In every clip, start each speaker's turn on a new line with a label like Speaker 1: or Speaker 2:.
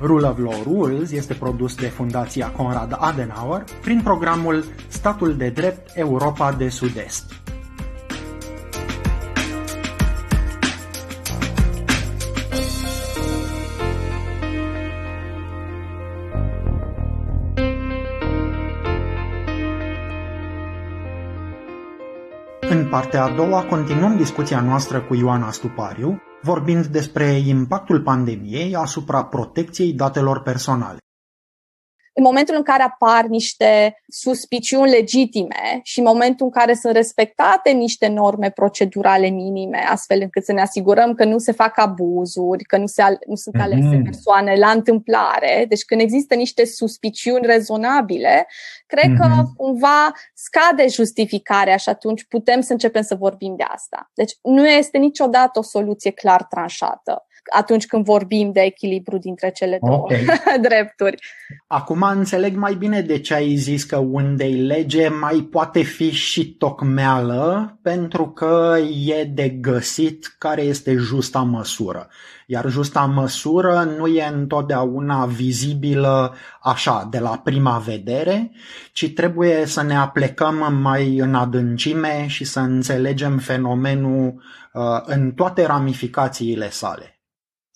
Speaker 1: Rule of Law Rules este produs de Fundația Conrad Adenauer prin programul Statul de Drept Europa de Sud-Est. Partea a doua continuăm discuția noastră cu Ioana Stupariu, vorbind despre impactul pandemiei asupra protecției datelor personale
Speaker 2: în momentul în care apar niște suspiciuni legitime și în momentul în care sunt respectate niște norme procedurale minime, astfel încât să ne asigurăm că nu se fac abuzuri, că nu, se al- nu sunt alese mm-hmm. persoane la întâmplare, deci când există niște suspiciuni rezonabile, cred mm-hmm. că mhm. cumva scade justificarea și atunci putem să începem să vorbim de asta. Deci nu este niciodată o soluție clar tranșată atunci când vorbim de echilibru dintre cele două okay. drepturi.
Speaker 1: Acum înțeleg mai bine de ce ai zis că unde lege mai poate fi și tocmeală, pentru că e de găsit care este justa măsură. Iar justa măsură nu e întotdeauna vizibilă așa, de la prima vedere, ci trebuie să ne aplecăm mai în adâncime și să înțelegem fenomenul uh, în toate ramificațiile sale.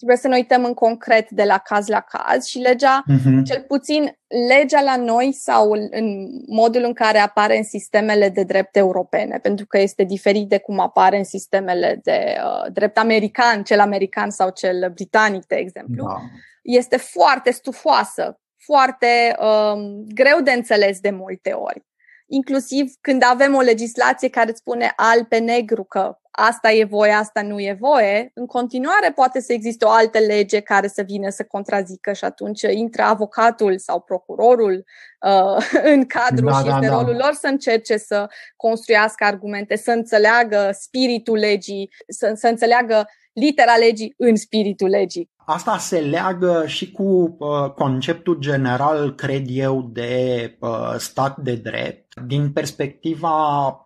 Speaker 2: Trebuie să ne uităm în concret de la caz la caz și legea, uh-huh. cel puțin legea la noi sau în modul în care apare în sistemele de drept europene, pentru că este diferit de cum apare în sistemele de uh, drept american, cel american sau cel britanic, de exemplu, da. este foarte stufoasă, foarte um, greu de înțeles de multe ori inclusiv când avem o legislație care spune al pe negru că asta e voie, asta nu e voie, în continuare poate să existe o altă lege care să vină să contrazică și atunci intră avocatul sau procurorul uh, în cadru da, și da, este da. rolul lor să încerce să construiască argumente, să înțeleagă spiritul legii, să, să înțeleagă litera legii în spiritul legii.
Speaker 1: Asta se leagă și cu uh, conceptul general, cred eu, de uh, stat de drept. Din perspectiva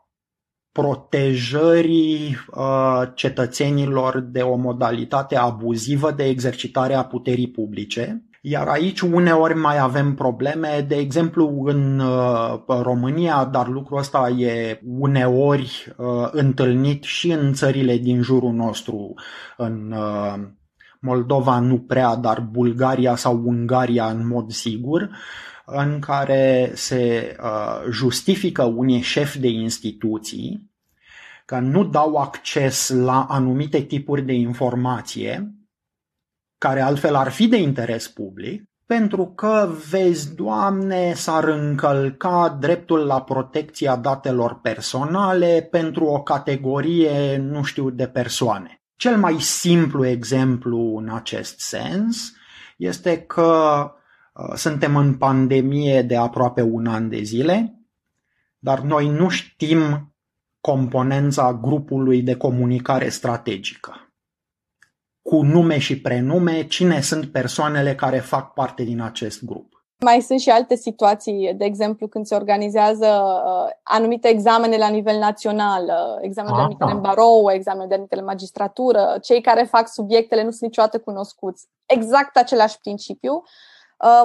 Speaker 1: protejării uh, cetățenilor de o modalitate abuzivă de exercitare a puterii publice. Iar aici uneori mai avem probleme, de exemplu în uh, România, dar lucrul ăsta e uneori uh, întâlnit și în țările din jurul nostru, în uh, Moldova nu prea, dar Bulgaria sau Ungaria în mod sigur, în care se uh, justifică unii șefi de instituții că nu dau acces la anumite tipuri de informație care altfel ar fi de interes public, pentru că, vezi, Doamne, s-ar încălca dreptul la protecția datelor personale pentru o categorie, nu știu, de persoane. Cel mai simplu exemplu în acest sens este că uh, suntem în pandemie de aproape un an de zile, dar noi nu știm componența grupului de comunicare strategică. Cu nume și prenume, cine sunt persoanele care fac parte din acest grup.
Speaker 2: Mai sunt și alte situații, de exemplu când se organizează uh, anumite examene la nivel național, uh, examene de admitere în barou, examene de admitere în magistratură, cei care fac subiectele nu sunt niciodată cunoscuți. Exact același principiu. Uh,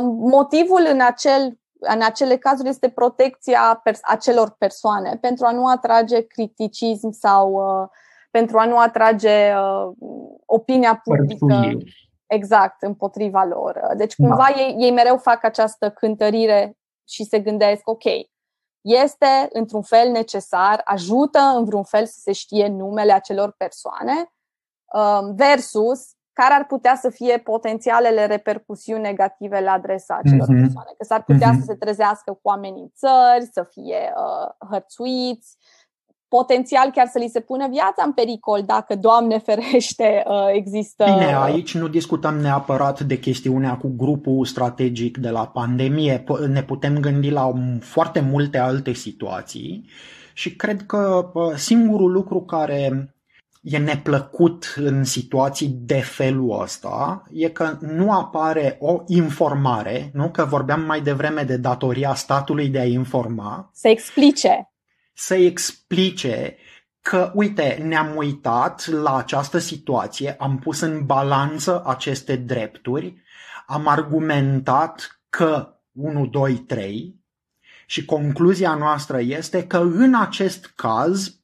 Speaker 2: motivul în, acel, în acele cazuri este protecția pers- acelor persoane pentru a nu atrage criticism sau uh, pentru a nu atrage uh, opinia publică. Părțulie exact împotriva lor. Deci cumva da. ei, ei mereu fac această cântărire și se gândesc, ok, este într-un fel necesar, ajută în vreun fel să se știe numele acelor persoane um, versus care ar putea să fie potențialele repercusiuni negative la adresa acelor mm-hmm. persoane. Că s-ar putea mm-hmm. să se trezească cu amenințări, să fie uh, hărțuiți, potențial chiar să li se pună viața în pericol dacă, Doamne ferește, uh, există...
Speaker 1: Bine, aici nu discutăm neapărat de chestiunea cu grupul strategic de la pandemie. Ne putem gândi la foarte multe alte situații și cred că singurul lucru care e neplăcut în situații de felul ăsta e că nu apare o informare, nu că vorbeam mai devreme de datoria statului de a informa.
Speaker 2: Să explice.
Speaker 1: Să explice că, uite, ne-am uitat la această situație, am pus în balanță aceste drepturi, am argumentat că 1, 2, 3 și concluzia noastră este că în acest caz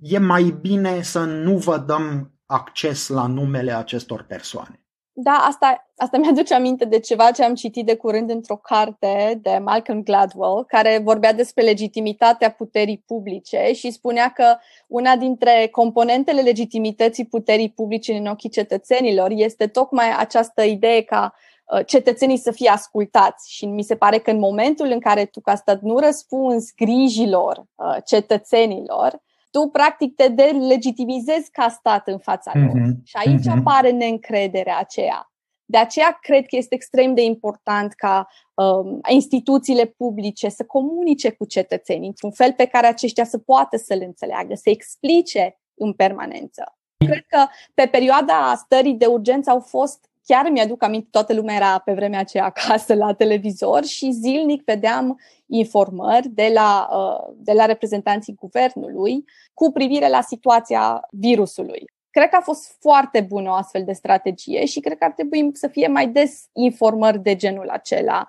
Speaker 1: e mai bine să nu vă dăm acces la numele acestor persoane.
Speaker 2: Da, asta, asta mi-aduce aminte de ceva ce am citit de curând într-o carte de Malcolm Gladwell, care vorbea despre legitimitatea puterii publice și spunea că una dintre componentele legitimității puterii publice în ochii cetățenilor este tocmai această idee ca uh, cetățenii să fie ascultați și mi se pare că în momentul în care tu ca stat nu răspunzi grijilor uh, cetățenilor, tu practic te delegitimizezi ca stat în fața lor. Mm-hmm. Și aici mm-hmm. apare neîncrederea aceea. De aceea cred că este extrem de important ca um, instituțiile publice să comunice cu cetățenii într-un fel pe care aceștia să poată să le înțeleagă, să explice în permanență. Cred că pe perioada stării de urgență au fost chiar mi-aduc aminte, toată lumea era pe vremea aceea acasă la televizor și zilnic vedeam informări de la, uh, de la reprezentanții guvernului cu privire la situația virusului. Cred că a fost foarte bună o astfel de strategie și cred că ar trebui să fie mai des informări de genul acela,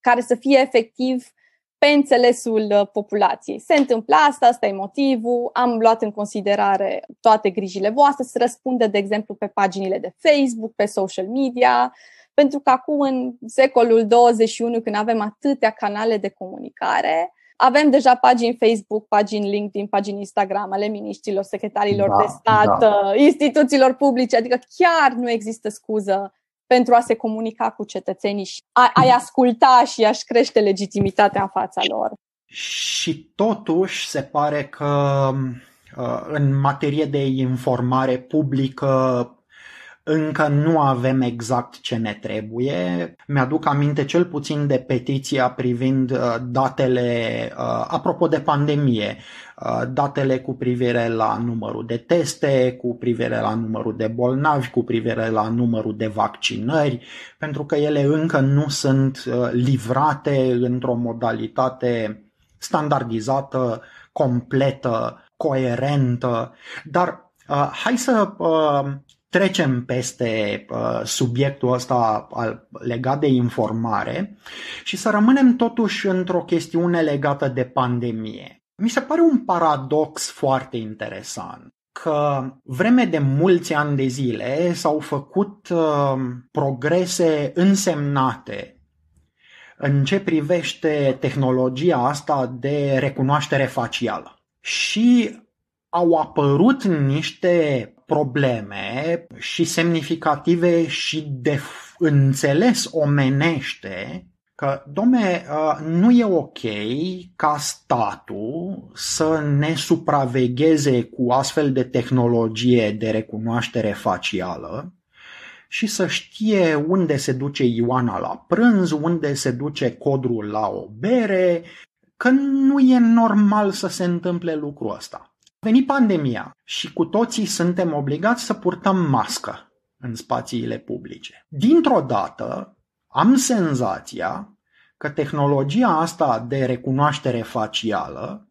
Speaker 2: care să fie efectiv pe înțelesul uh, populației. Se întâmplă asta, asta e motivul, am luat în considerare toate grijile voastre, să răspundă, de exemplu, pe paginile de Facebook, pe social media, pentru că acum, în secolul 21, când avem atâtea canale de comunicare, avem deja pagini Facebook, pagini LinkedIn, pagini Instagram ale miniștrilor, secretarilor da, de stat, da. Uh, instituțiilor publice, adică chiar nu există scuză pentru a se comunica cu cetățenii și a, a-i asculta și a-și crește legitimitatea în fața lor.
Speaker 1: Și totuși se pare că uh, în materie de informare publică încă nu avem exact ce ne trebuie. Mi-aduc aminte cel puțin de petiția privind uh, datele, uh, apropo de pandemie, uh, datele cu privire la numărul de teste, cu privire la numărul de bolnavi, cu privire la numărul de vaccinări, pentru că ele încă nu sunt livrate într-o modalitate standardizată, completă, coerentă, dar uh, hai să uh, trecem peste uh, subiectul ăsta al, legat de informare și să rămânem totuși într-o chestiune legată de pandemie. Mi se pare un paradox foarte interesant că vreme de mulți ani de zile s-au făcut uh, progrese însemnate în ce privește tehnologia asta de recunoaștere facială. Și au apărut niște probleme și semnificative și de înțeles omenește că, domne, nu e ok ca statul să ne supravegheze cu astfel de tehnologie de recunoaștere facială și să știe unde se duce Ioana la prânz, unde se duce codrul la o bere, că nu e normal să se întâmple lucrul ăsta venit pandemia și cu toții suntem obligați să purtăm mască în spațiile publice. Dintr-o dată am senzația că tehnologia asta de recunoaștere facială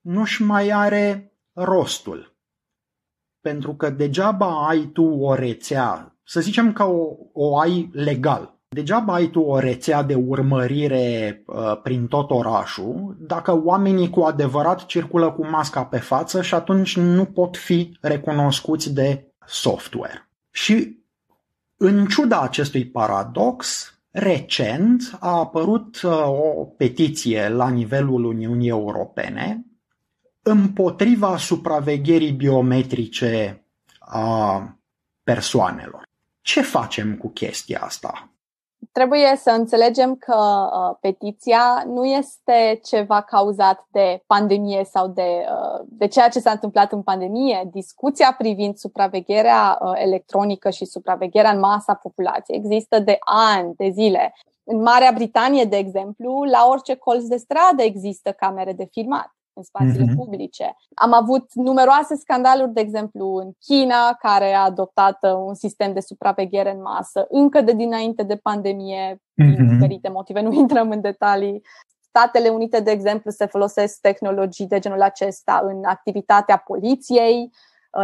Speaker 1: nu-și mai are rostul. Pentru că degeaba ai tu o rețea, să zicem că o, o ai legal, Degeaba ai tu o rețea de urmărire uh, prin tot orașul dacă oamenii cu adevărat circulă cu masca pe față și atunci nu pot fi recunoscuți de software. Și în ciuda acestui paradox, recent a apărut uh, o petiție la nivelul Uniunii Europene împotriva supravegherii biometrice a persoanelor. Ce facem cu chestia asta?
Speaker 2: Trebuie să înțelegem că uh, petiția nu este ceva cauzat de pandemie sau de, uh, de ceea ce s-a întâmplat în pandemie. Discuția privind supravegherea uh, electronică și supravegherea în masa populației există de ani, de zile. În Marea Britanie, de exemplu, la orice colț de stradă există camere de filmat în spațiile mm-hmm. publice. Am avut numeroase scandaluri, de exemplu, în China, care a adoptat uh, un sistem de supraveghere în masă încă de dinainte de pandemie, mm-hmm. din diferite motive, nu intrăm în detalii. Statele Unite, de exemplu, se folosesc tehnologii de genul acesta în activitatea poliției, Uh,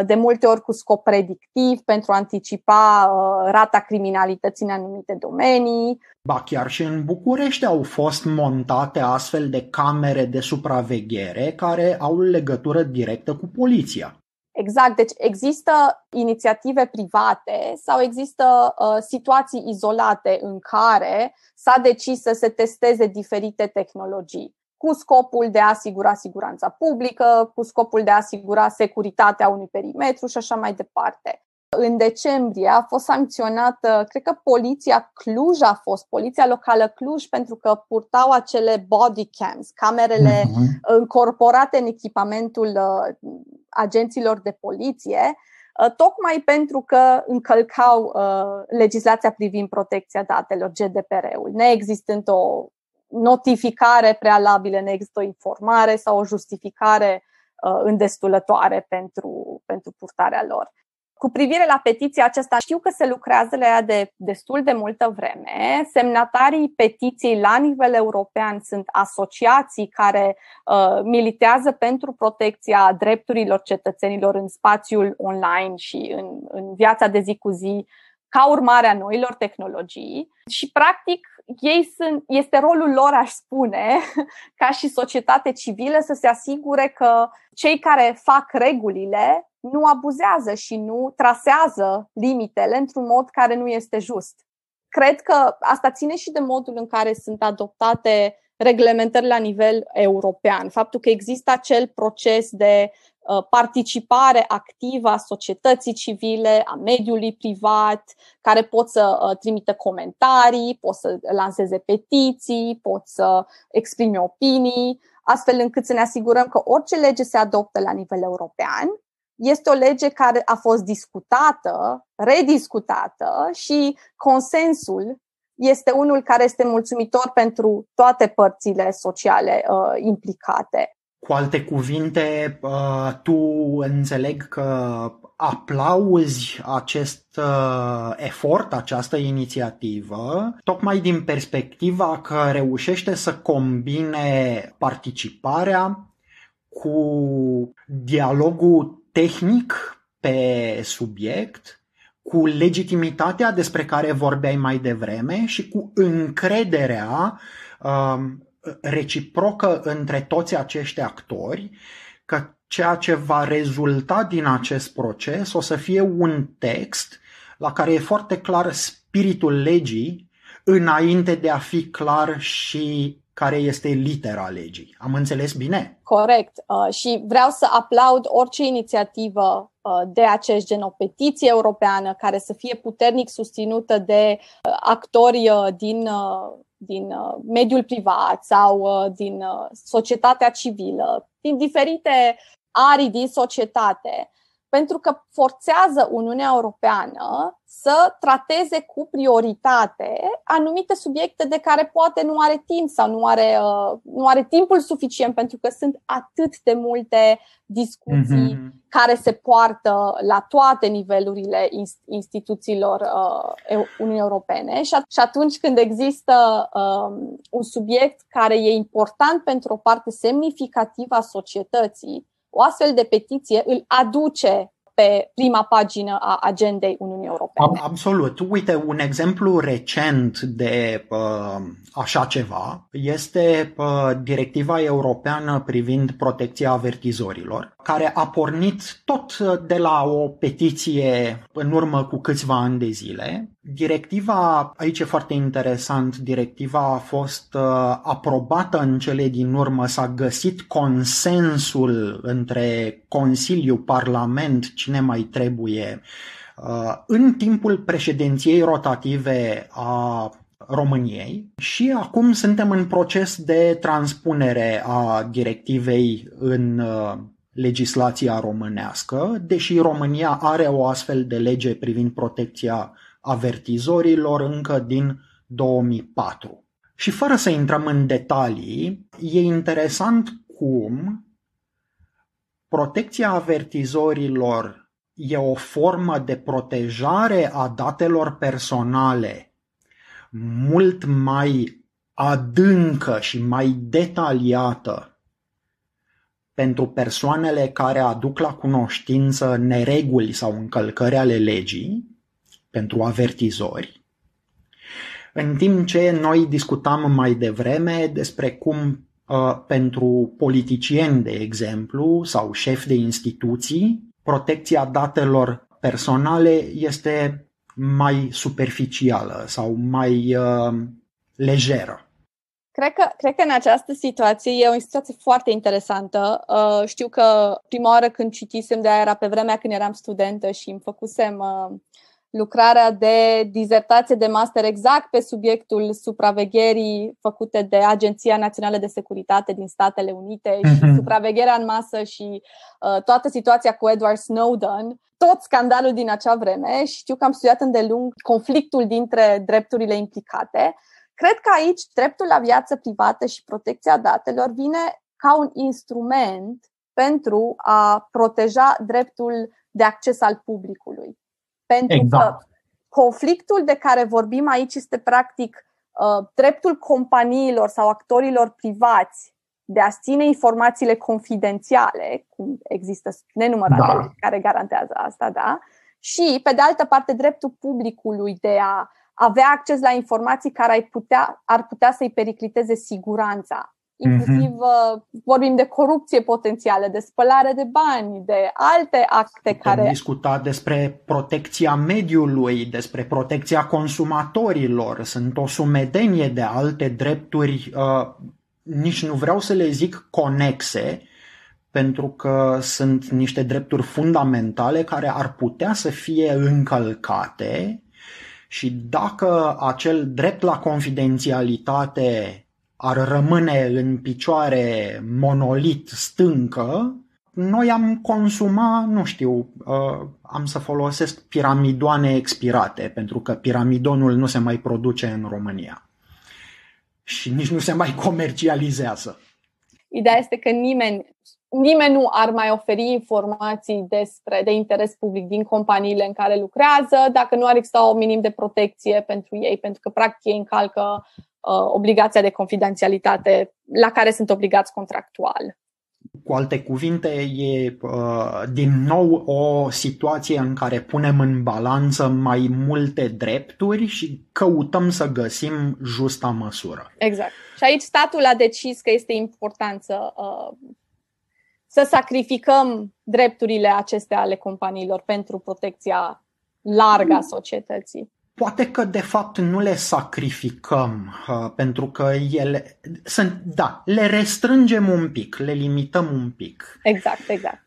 Speaker 2: de multe ori cu scop predictiv pentru a anticipa uh, rata criminalității în anumite domenii.
Speaker 1: Ba chiar și în București au fost montate astfel de camere de supraveghere care au legătură directă cu poliția.
Speaker 2: Exact, deci există inițiative private sau există uh, situații izolate în care s-a decis să se testeze diferite tehnologii cu scopul de a asigura siguranța publică, cu scopul de a asigura securitatea unui perimetru și așa mai departe. În decembrie a fost sancționată, cred că poliția Cluj a fost, poliția locală Cluj, pentru că purtau acele body cams, camerele uh-huh. încorporate în echipamentul uh, agenților de poliție, uh, tocmai pentru că încălcau uh, legislația privind protecția datelor, GDPR-ul, neexistând o notificare prealabilă, nu există o informare sau o justificare uh, îndestulătoare pentru, pentru purtarea lor. Cu privire la petiția aceasta, știu că se lucrează la ea de destul de multă vreme. Semnatarii petiției la nivel european sunt asociații care uh, militează pentru protecția drepturilor cetățenilor în spațiul online și în, în viața de zi cu zi ca urmare a noilor tehnologii și, practic, ei sunt, este rolul lor, aș spune, ca și societate civilă, să se asigure că cei care fac regulile nu abuzează și nu trasează limitele într-un mod care nu este just. Cred că asta ține și de modul în care sunt adoptate reglementări la nivel european. Faptul că există acel proces de Uh, participare activă a societății civile, a mediului privat, care pot să uh, trimită comentarii, pot să lanseze petiții, pot să exprime opinii, astfel încât să ne asigurăm că orice lege se adoptă la nivel european este o lege care a fost discutată, rediscutată și consensul este unul care este mulțumitor pentru toate părțile sociale uh, implicate.
Speaker 1: Cu alte cuvinte, uh, tu înțeleg că aplauzi acest uh, efort, această inițiativă, tocmai din perspectiva că reușește să combine participarea cu dialogul tehnic pe subiect, cu legitimitatea despre care vorbeai mai devreme și cu încrederea uh, reciprocă între toți acești actori, că ceea ce va rezulta din acest proces o să fie un text la care e foarte clar spiritul legii înainte de a fi clar și care este litera legii. Am înțeles bine?
Speaker 2: Corect. Uh, și vreau să aplaud orice inițiativă uh, de acest gen, o petiție europeană care să fie puternic susținută de uh, actori uh, din uh, din uh, mediul privat sau uh, din uh, societatea civilă, din diferite arii din societate, pentru că forțează Uniunea Europeană să trateze cu prioritate anumite subiecte de care poate nu are timp sau nu are, uh, nu are timpul suficient, pentru că sunt atât de multe discuții mm-hmm. care se poartă la toate nivelurile instituțiilor uh, Uniunii Europene. Și atunci când există um, un subiect care e important pentru o parte semnificativă a societății, o astfel de petiție îl aduce pe prima pagină a agendei Uniunii Europene.
Speaker 1: Absolut. Uite, un exemplu recent de uh, așa ceva este uh, directiva europeană privind protecția avertizorilor, care a pornit tot de la o petiție în urmă cu câțiva ani de zile. Directiva, aici e foarte interesant, directiva a fost uh, aprobată în cele din urmă, s-a găsit consensul între Consiliu, Parlament, cine mai trebuie. Uh, în timpul președinției rotative a României și acum suntem în proces de transpunere a directivei în uh, legislația românească, deși România are o astfel de lege privind protecția avertizorilor încă din 2004. Și fără să intrăm în detalii, e interesant cum protecția avertizorilor e o formă de protejare a datelor personale mult mai adâncă și mai detaliată pentru persoanele care aduc la cunoștință nereguli sau încălcări ale legii, pentru avertizori, în timp ce noi discutam mai devreme despre cum uh, pentru politicieni, de exemplu, sau șefi de instituții, protecția datelor personale este mai superficială sau mai uh, lejeră.
Speaker 2: Cred că, cred că în această situație e o situație foarte interesantă. Uh, știu că prima oară când citisem de aia era pe vremea când eram studentă și îmi făcusem uh, lucrarea de dizertație de master exact pe subiectul supravegherii făcute de Agenția Națională de Securitate din Statele Unite și mm-hmm. supravegherea în masă și uh, toată situația cu Edward Snowden, tot scandalul din acea vreme și știu că am studiat îndelung conflictul dintre drepturile implicate. Cred că aici dreptul la viață privată și protecția datelor vine ca un instrument pentru a proteja dreptul de acces al publicului. Pentru exact. că conflictul de care vorbim aici este practic uh, dreptul companiilor sau actorilor privați de a ține informațiile confidențiale, cum există nenumărate da. care garantează asta, da? Și, pe de altă parte, dreptul publicului de a avea acces la informații care ar putea, ar putea să-i pericliteze siguranța Inclusiv mm-hmm. vorbim de corupție potențială, de spălare de bani, de alte acte
Speaker 1: Putem
Speaker 2: care.
Speaker 1: discuta despre protecția mediului, despre protecția consumatorilor. Sunt o sumedenie de alte drepturi, uh, nici nu vreau să le zic conexe, pentru că sunt niște drepturi fundamentale care ar putea să fie încălcate și dacă acel drept la confidențialitate ar rămâne în picioare monolit stâncă, noi am consuma, nu știu, uh, am să folosesc piramidoane expirate, pentru că piramidonul nu se mai produce în România și nici nu se mai comercializează.
Speaker 2: Ideea este că nimeni, nimeni nu ar mai oferi informații despre de interes public din companiile în care lucrează dacă nu ar exista o minim de protecție pentru ei, pentru că practic ei încalcă uh, obligația de confidențialitate la care sunt obligați contractual.
Speaker 1: Cu alte cuvinte, e uh, din nou o situație în care punem în balanță mai multe drepturi și căutăm să găsim justa măsură.
Speaker 2: Exact. Și aici statul a decis că este important să, uh, să sacrificăm drepturile acestea ale companiilor pentru protecția largă a societății.
Speaker 1: Poate că de fapt nu le sacrificăm uh, pentru că ele sunt, da, le restrângem un pic, le limităm un pic.
Speaker 2: Exact, exact.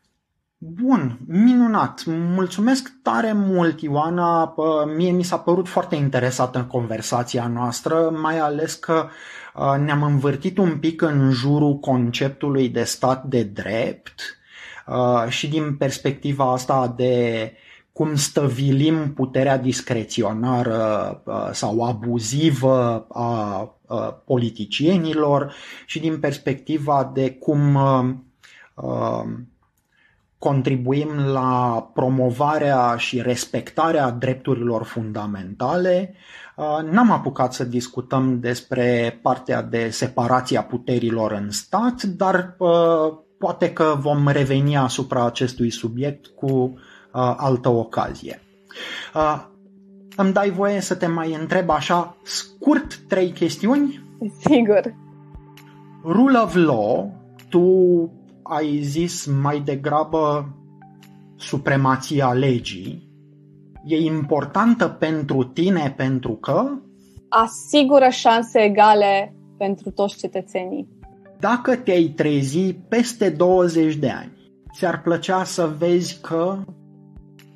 Speaker 1: Bun, minunat. Mulțumesc tare mult, Ioana. Mie mi s-a părut foarte interesată în conversația noastră, mai ales că uh, ne-am învârtit un pic în jurul conceptului de stat de drept uh, și din perspectiva asta de cum stăvilim puterea discreționară uh, sau abuzivă a uh, politicienilor și din perspectiva de cum uh, contribuim la promovarea și respectarea drepturilor fundamentale. N-am apucat să discutăm despre partea de separația puterilor în stat, dar poate că vom reveni asupra acestui subiect cu uh, altă ocazie. Uh, îmi dai voie să te mai întreb așa scurt trei chestiuni?
Speaker 2: Sigur.
Speaker 1: Rule of law, tu ai zis mai degrabă supremația legii. E importantă pentru tine pentru că
Speaker 2: asigură șanse egale pentru toți cetățenii.
Speaker 1: Dacă te-ai trezi peste 20 de ani, ți-ar plăcea să vezi că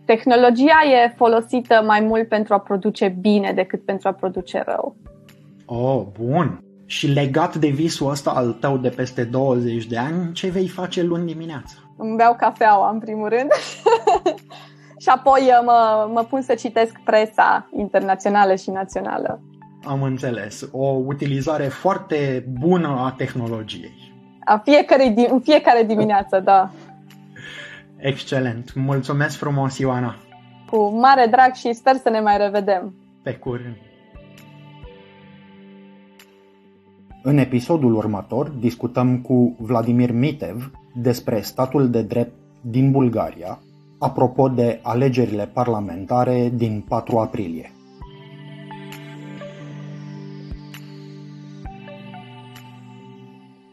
Speaker 2: tehnologia e folosită mai mult pentru a produce bine decât pentru a produce rău.
Speaker 1: Oh, bun. Și legat de visul ăsta al tău de peste 20 de ani, ce vei face luni dimineața?
Speaker 2: Îmi beau cafeaua, în primul rând. și apoi uh, mă, mă pun să citesc presa internațională și națională.
Speaker 1: Am înțeles. O utilizare foarte bună a tehnologiei.
Speaker 2: A fiecare, în fiecare dimineață, da.
Speaker 1: Excelent. Mulțumesc frumos, Ioana.
Speaker 2: Cu mare drag și sper să ne mai revedem.
Speaker 1: Pe curând. În episodul următor discutăm cu Vladimir Mitev despre statul de drept din Bulgaria, apropo de alegerile parlamentare din 4 aprilie.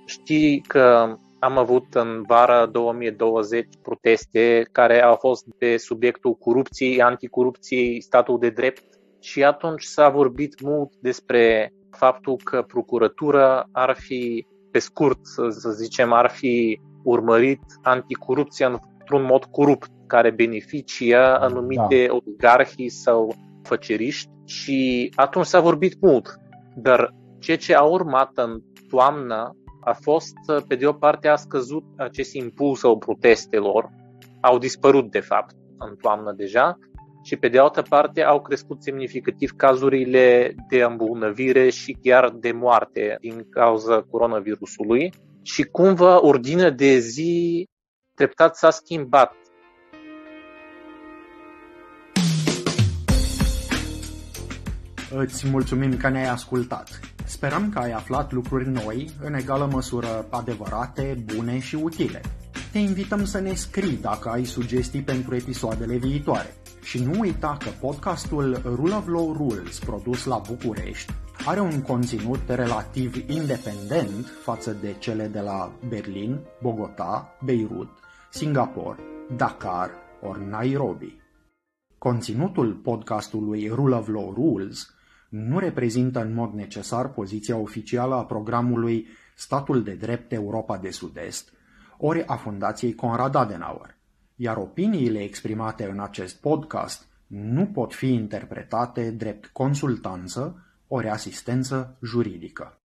Speaker 3: Știi că am avut în vara 2020 proteste care au fost de subiectul corupției, anticorupției, statul de drept și atunci s-a vorbit mult despre faptul că procuratura ar fi, pe scurt să zicem, ar fi urmărit anticorupția într-un mod corupt, care beneficia anumite da. oligarhii sau făceriști și atunci s-a vorbit mult. Dar ceea ce a urmat în toamnă a fost, pe de o parte, a scăzut acest impuls al protestelor, au dispărut de fapt în toamnă deja, și pe de altă parte au crescut semnificativ cazurile de îmbolnăvire și chiar de moarte din cauza coronavirusului și cumva ordinea de zi treptat s-a schimbat.
Speaker 1: Îți mulțumim că ne-ai ascultat. Sperăm că ai aflat lucruri noi, în egală măsură adevărate, bune și utile. Te invităm să ne scrii dacă ai sugestii pentru episoadele viitoare. Și nu uita că podcastul Rule of Law Rules, produs la București, are un conținut relativ independent față de cele de la Berlin, Bogota, Beirut, Singapore, Dakar ori Nairobi. Conținutul podcastului Rule of Law Rules nu reprezintă în mod necesar poziția oficială a programului Statul de Drept Europa de Sud-Est, ori a Fundației Conrad Adenauer, iar opiniile exprimate în acest podcast nu pot fi interpretate drept consultanță ori asistență juridică.